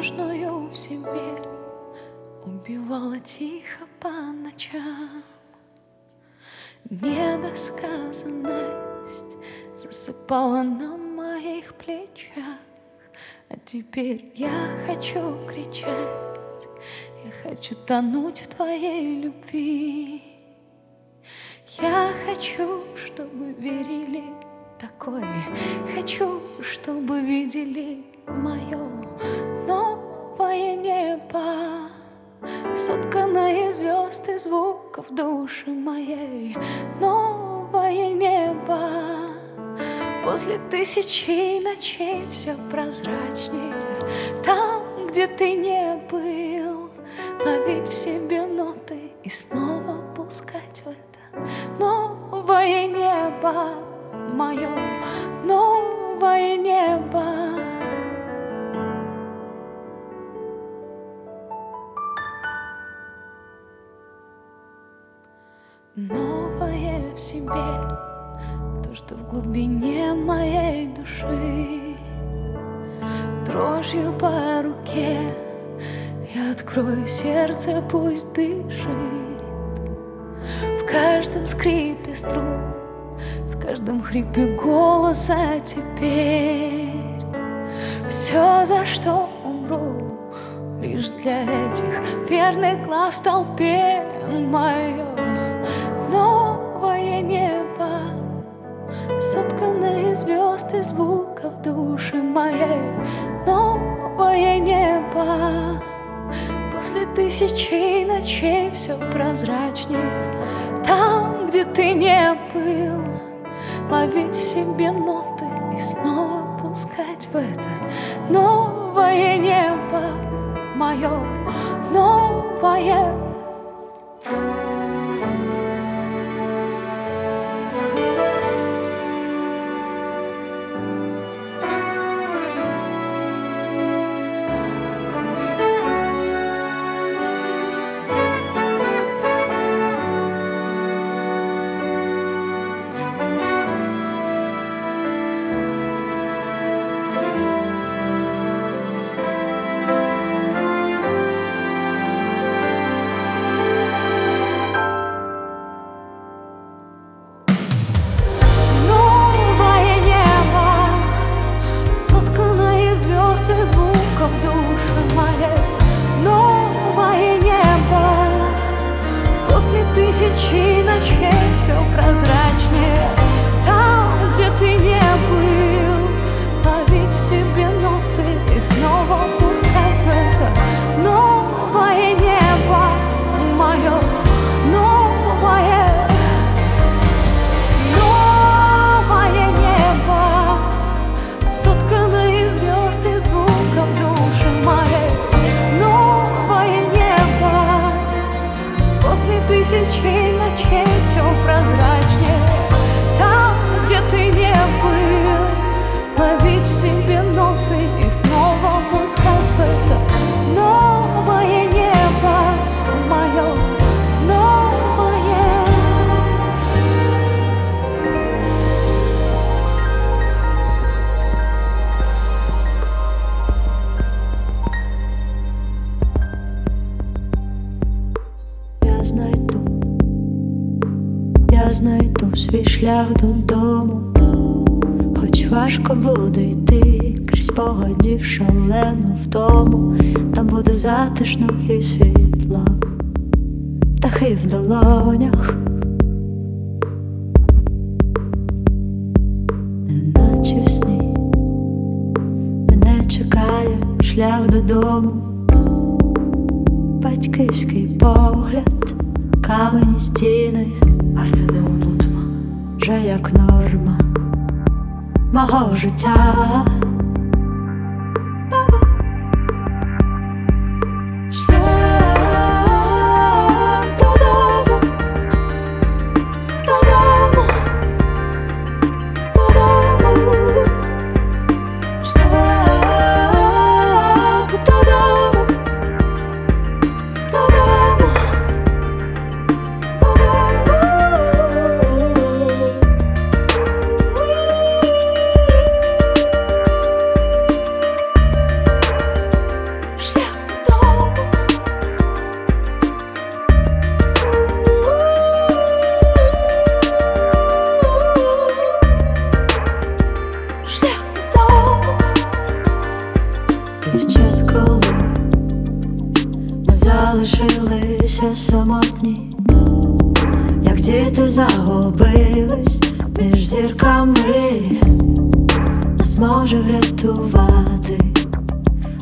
нежную в себе Убивала тихо по ночам. Недосказанность засыпала на моих плечах. А теперь я хочу кричать Я хочу тонуть в твоей любви. Я хочу, чтобы верили такое. Хочу, чтобы видели мое Сотканное из звезд и звуков души моей. Новое небо. После тысячи ночей все прозрачнее. Там, где ты не был. Ловить в себе ноты и снова пускать в это. Новое небо мое, новое небо себе То, что в глубине моей души. Дрожью по руке Я открою сердце, пусть дышит. В каждом скрипе струн В каждом хрипе голоса теперь. Все, за что умру Лишь для этих верных глаз толпе мое звезд и звуков души моей Новое небо. После тысячи ночей все прозрачнее Там, где ты не был. Ловить в себе ноты и снова пускать в это Новое небо мое, новое тысячи ночей все прозрачнее Там, где ты не был Ловить в себе ноты и снова шлях додому, хоч важко буде йти крізь погодів шалену втому, там буде затишно і світло, птахи в долонях, неначе в сні. Мене чекає шлях додому. Батьківський погляд, камені стіни, вже як норма мого життя. Коли ми залишилися самотні, як діти загубились між зірками, нас може врятувати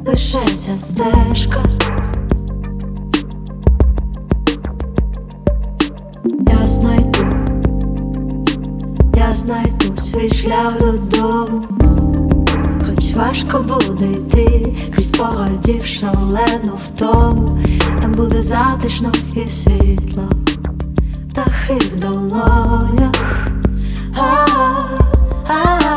лише ця стежка. Я знайду, я знайду свій шлях додому. Важко буде йти крізь погодів шалену втому, там буде затишно і світло, птахи в долонях. А-а-а. Шлях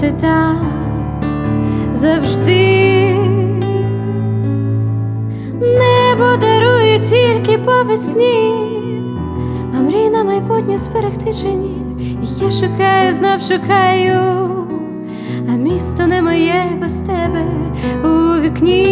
бути так завжди? Небо дарує тільки по весні, а мрій на майбутнє зберегти чи ні. І я шукаю, знов шукаю, а місто не моє без тебе у вікні.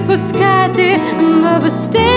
відпускати без тебе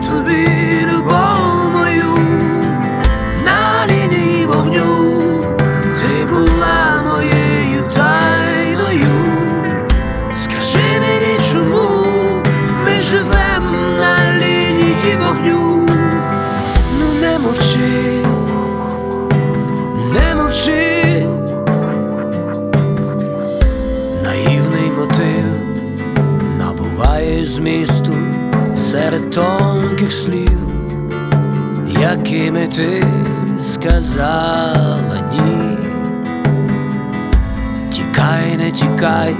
to be the boss. якими ти сказала ні, тікай, не тікай,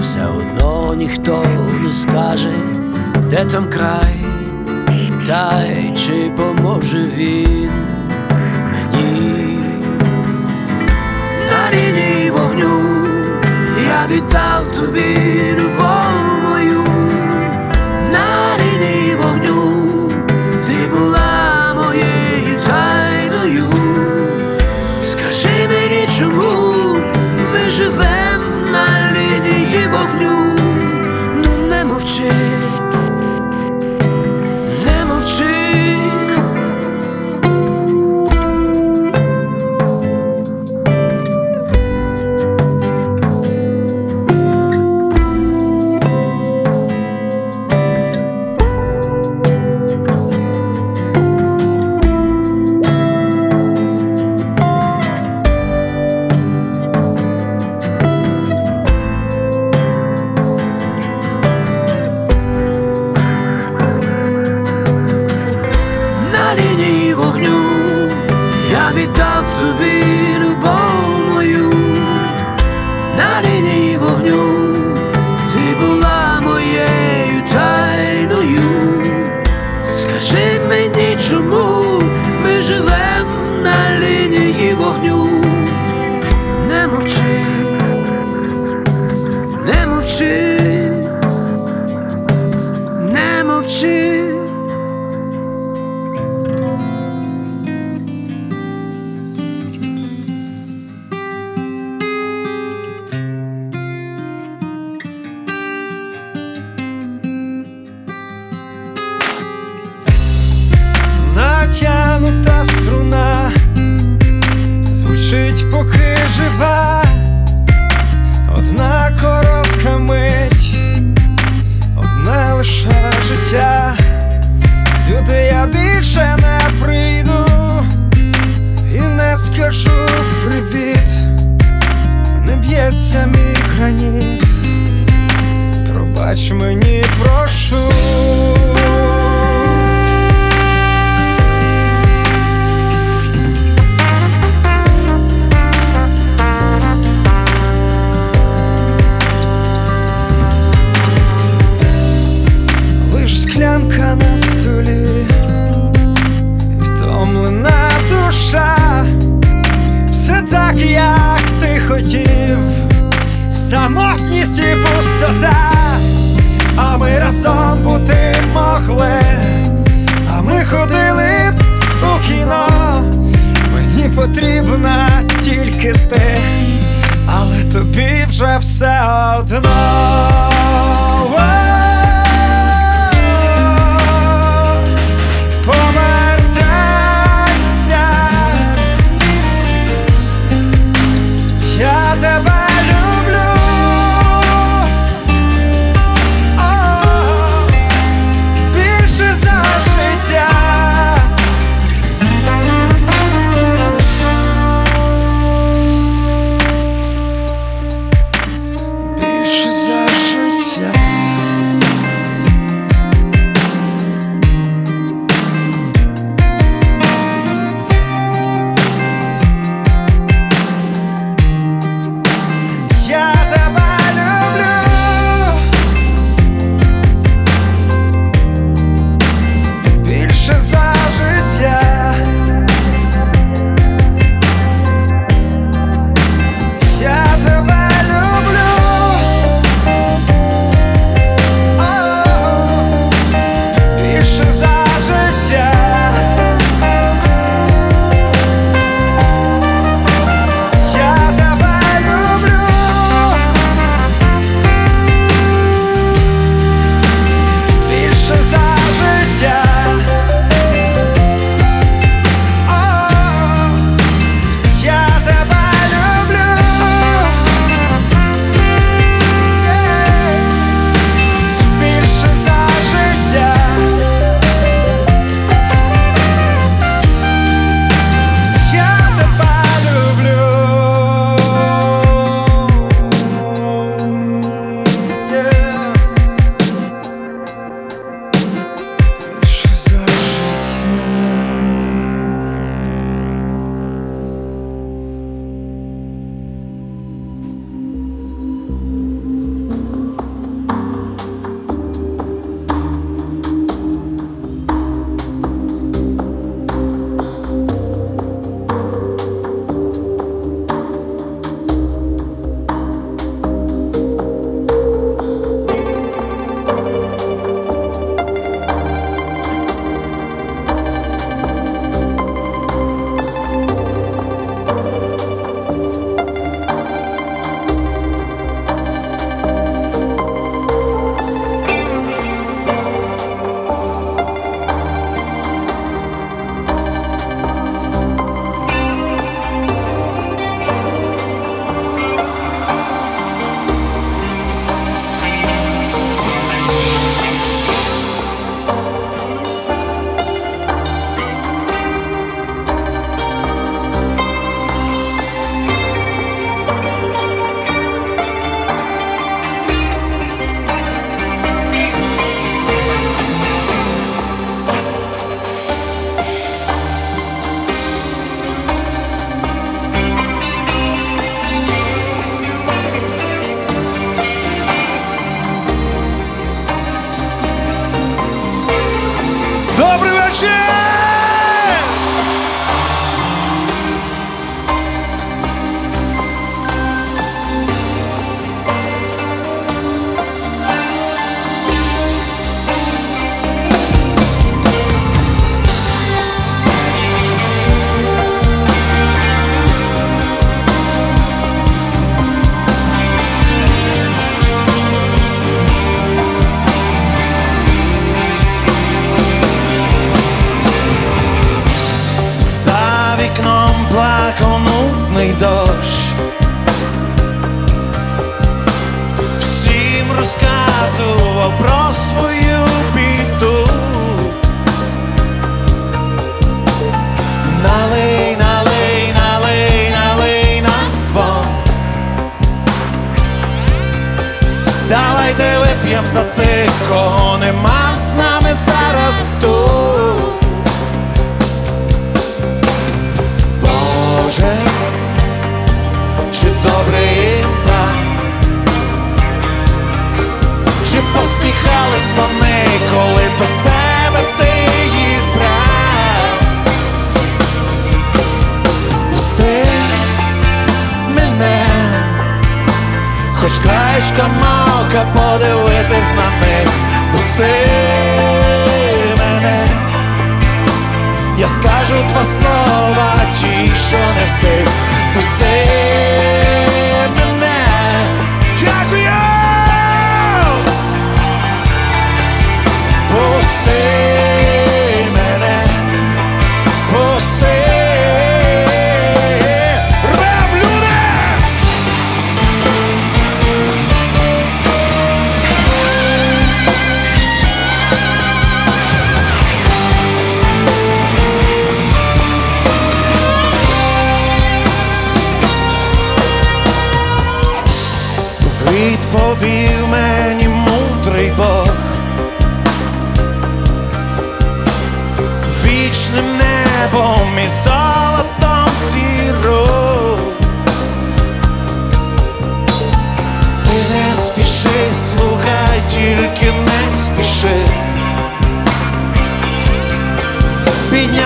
все одно ніхто не скаже, де там край, та й чи поможе він мені, на лінії вогню я віддав тобі любов мою. чому ми живемо на лінії вогню? Ну не мовчи. nhau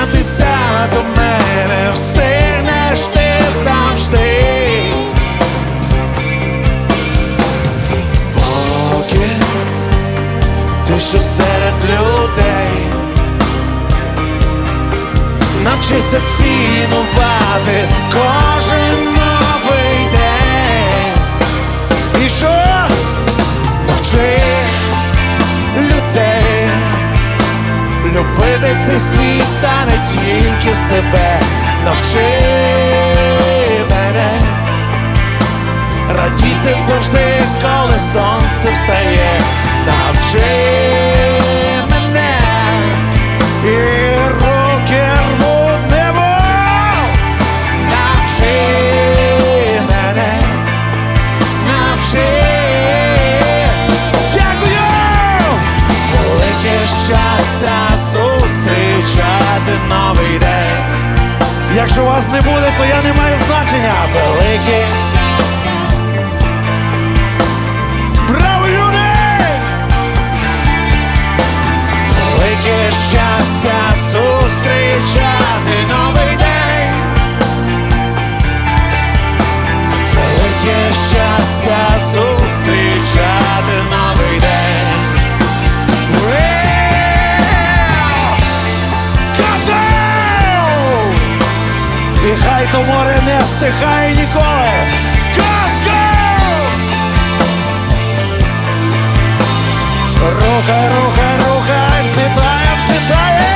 Піднятися до мене встигнеш ти завжди. Поки ти що серед людей Навчися цінувати кожен Любити цей світ, та не тільки себе. Навчи мене. Радіти завжди, коли сонце встає, навчи Якщо вас не буде, то я не маю значення. Велике Браво, люди! Велике щастя зустрічати новий день. Велике щастя зустрічати хай то море не стихає ніколи. Козел! Рухай, рухай, рухай, взлетаем, взлетаем!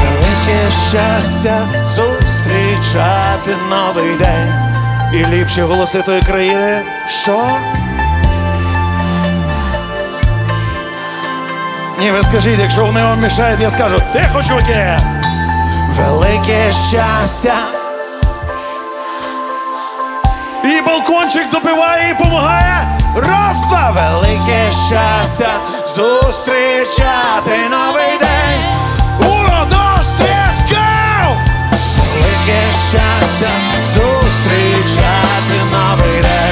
Велике щастя зустрічати новий день і ліпші голоси тої країни, що? Ні, ви скажіть, якщо вони вам мішають, я скажу тихо, чуваки! Велике щастя. І балкончик допиває і допомагає. Роства велике щастя зустрічати новий день. Щастя зустрічати новий день.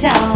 tchau.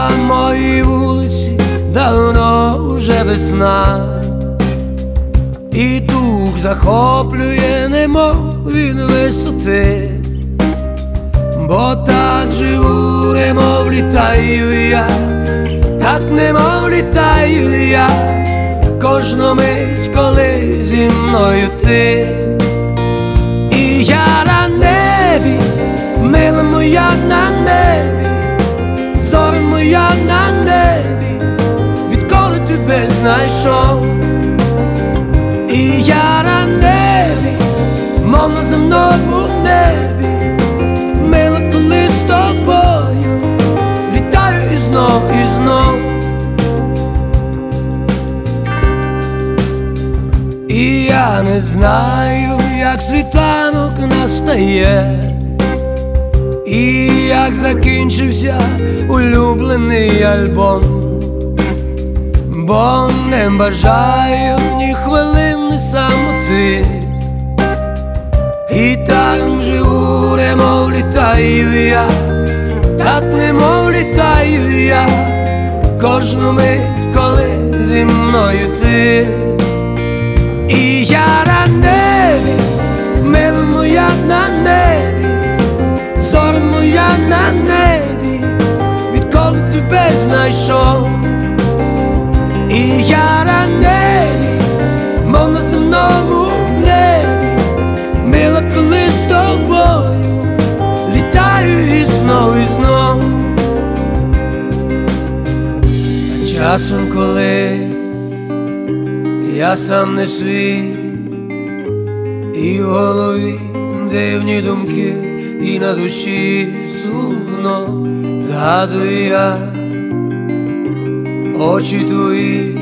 На моїй вулиці давно вже весна, і дух захоплює, немов від висоти, бо так живу, немов літаю я, так немов літаю я, кожну мить, коли зі мною ти. І я на небі, мила моя на небі, зоря моя на небі, відколи тебе знайшов. І я на небі, мов на земному небі, мила, коли з тобою, літаю і знов, і знов. І я не знаю, як світанок настає, і як закінчився улюблений альбом, бо не бажаю ні хвилини самоти, і так живу, немов літаю я, так немов літаю я, кожну мить, коли зі мною ти. І я на небі, мила моя на небі, зоря на небі, відколи тебе знайшов. І я небі, мов на земному небі, мила, коли з тобою, літаю і знов, і знов. А часом, коли я сам не свій, і в голові дивні думки, і на душі сумно згадую я очі твої,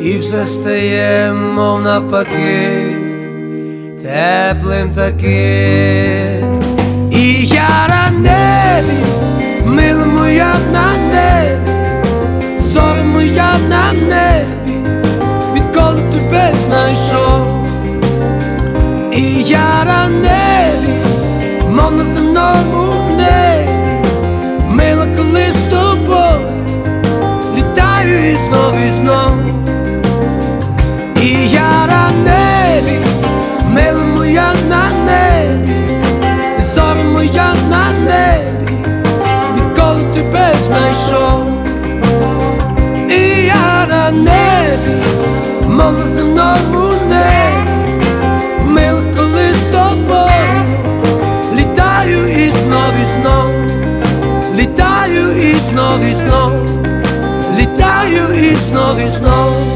і все стає, мов навпаки, теплим таким. І я на небі, мила моя на небі, зоря моя на небі, відколи тебе знайшов. І я небі, мов на земному небі, мила, коли з тобою, літаю і знов, і знов. І я на небі, мила моя на небі, зоря моя на небі, відколи тебе знайшов. І я небі, мов на земному знов, і знов, літаю і знов, і знов.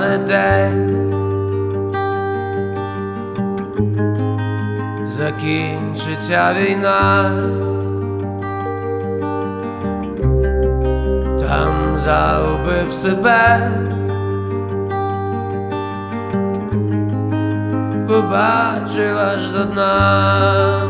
Настане день. Закінчиться війна, там загубив себе, побачив аж до дна.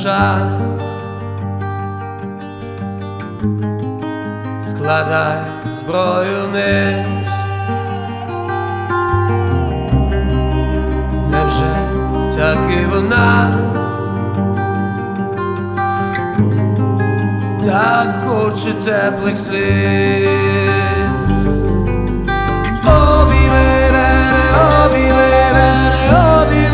Душа складай зброю вниз Невже так і вона? Так хоче теплих слів. Обійми мене, обійми мене, обійми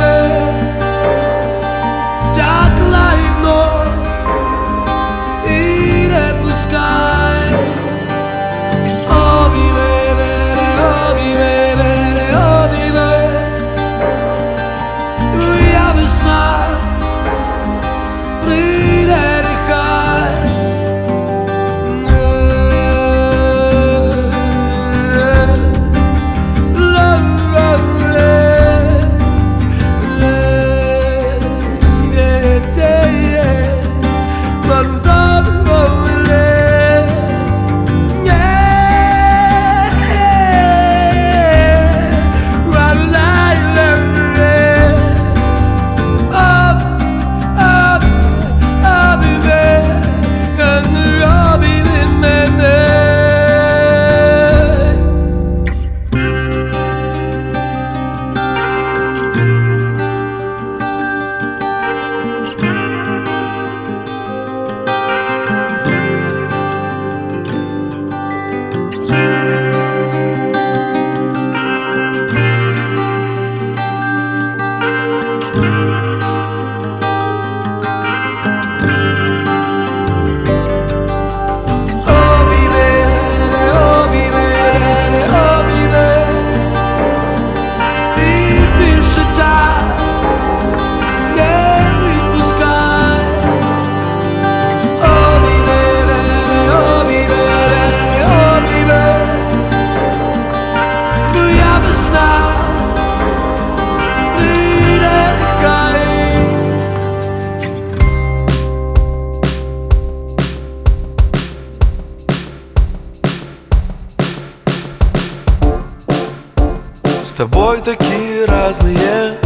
тобой такие разные.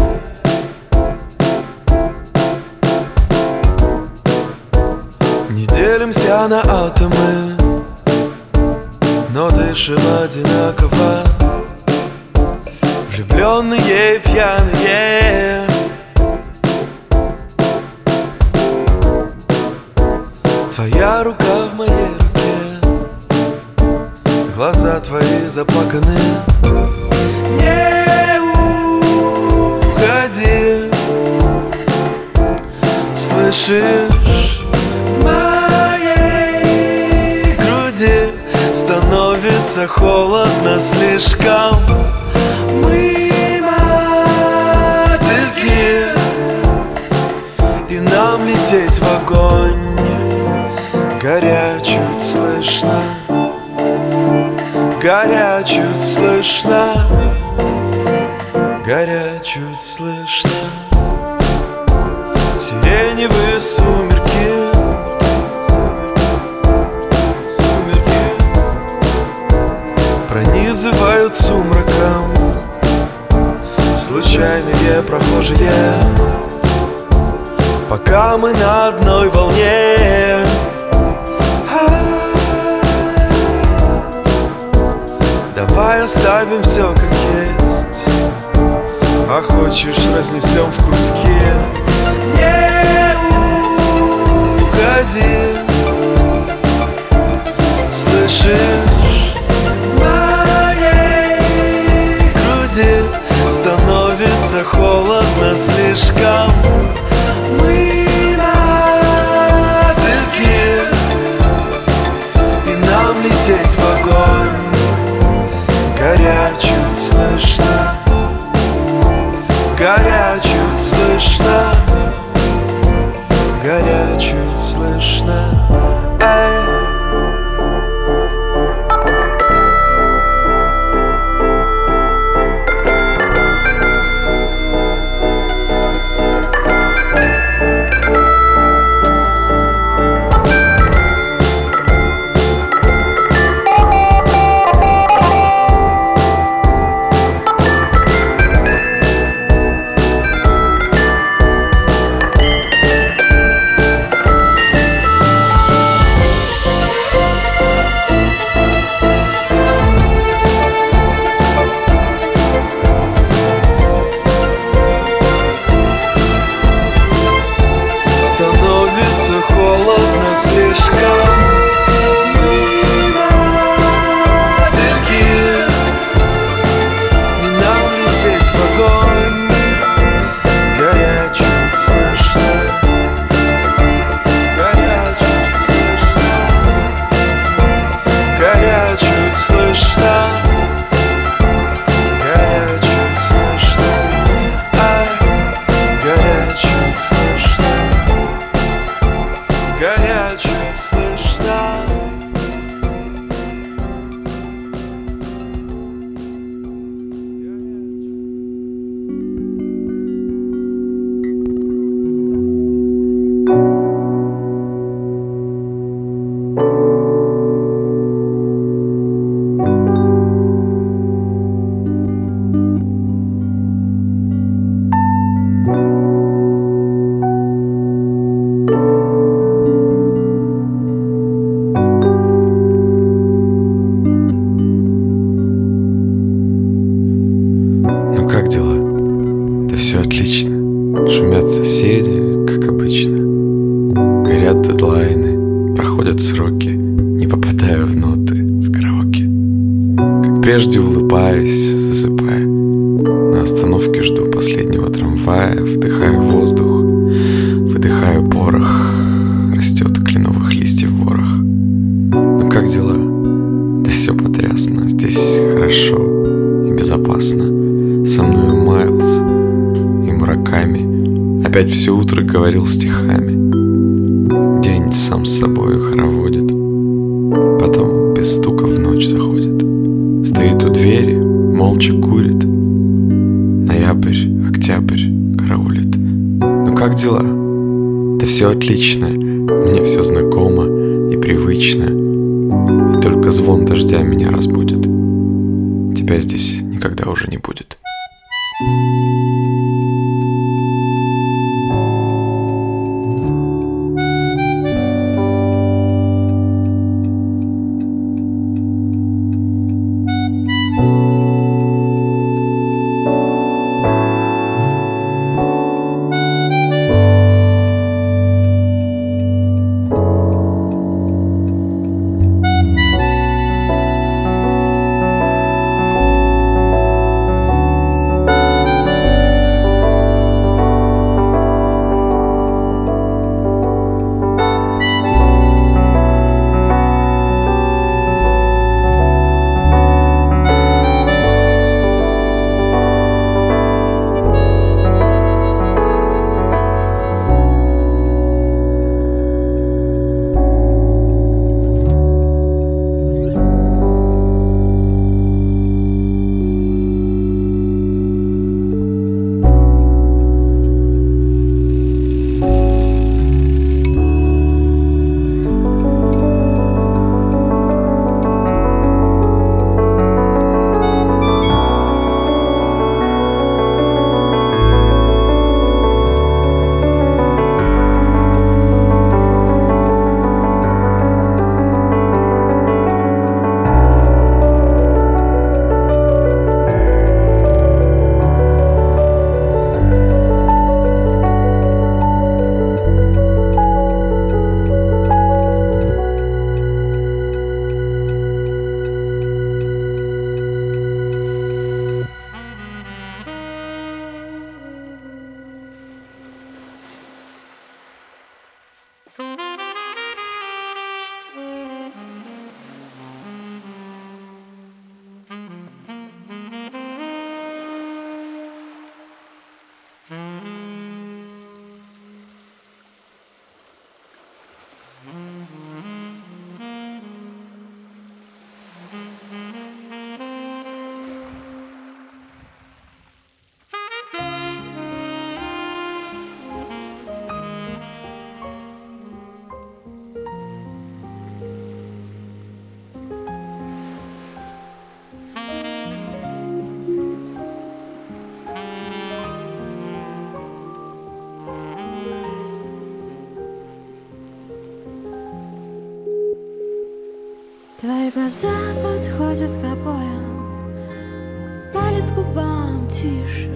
Не делимся на атомы Но дышим одинаково. Влюбленные пьяные. Твоя рука в моей руке Глаза твои заплаканы Слышишь, в моей груди Становится холодно слишком. Мы мотыльки И нам лететь в огонь Горя чуть слышно Горя чуть слышно Горя чуть слышно сиреневые сумерки. Пронизывают сумраком Случайные прохожие. Пока мы на одной волне. Давай оставим все как есть. А хочешь разнесем в куски Нет! ты слышишь? В моей груди Становится холодно слишком. все отлично, мне все знакомо. Твои глаза подходят к обоям, Палец к губам тише,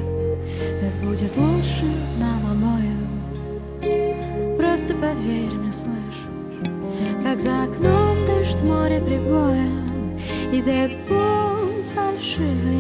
Так будет лучше нам обоим. Просто поверь мне, слышишь, Как за окном дышит море прибоем, И дает путь фальшивый.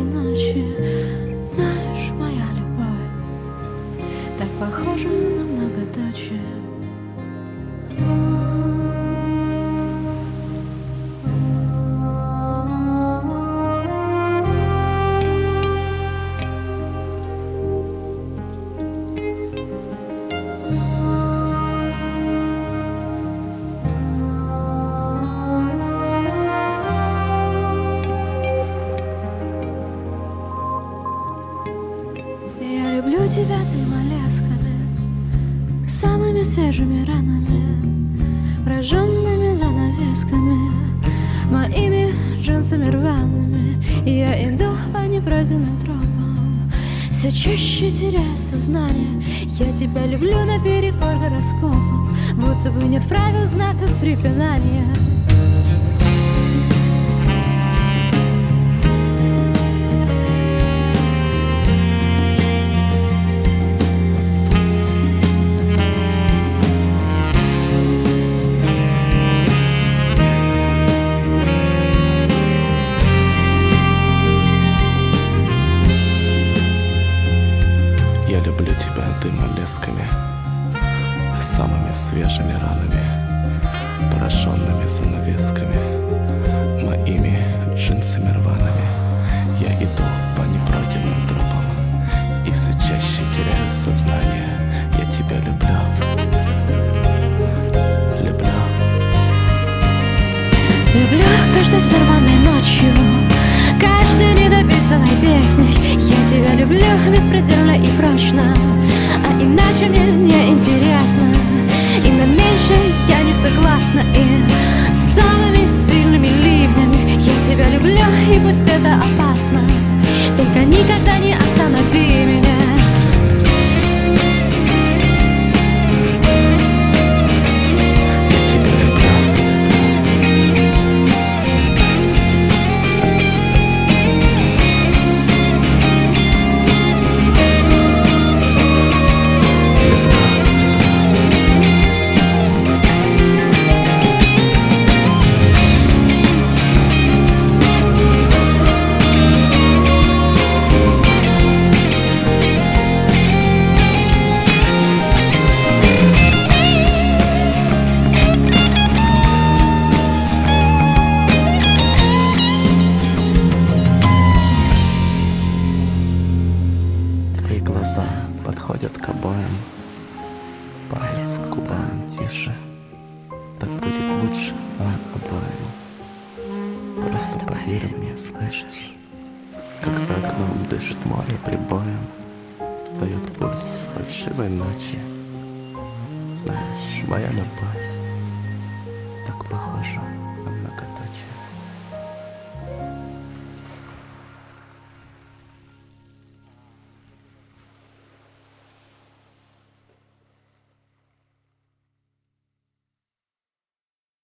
беспредельна и прочна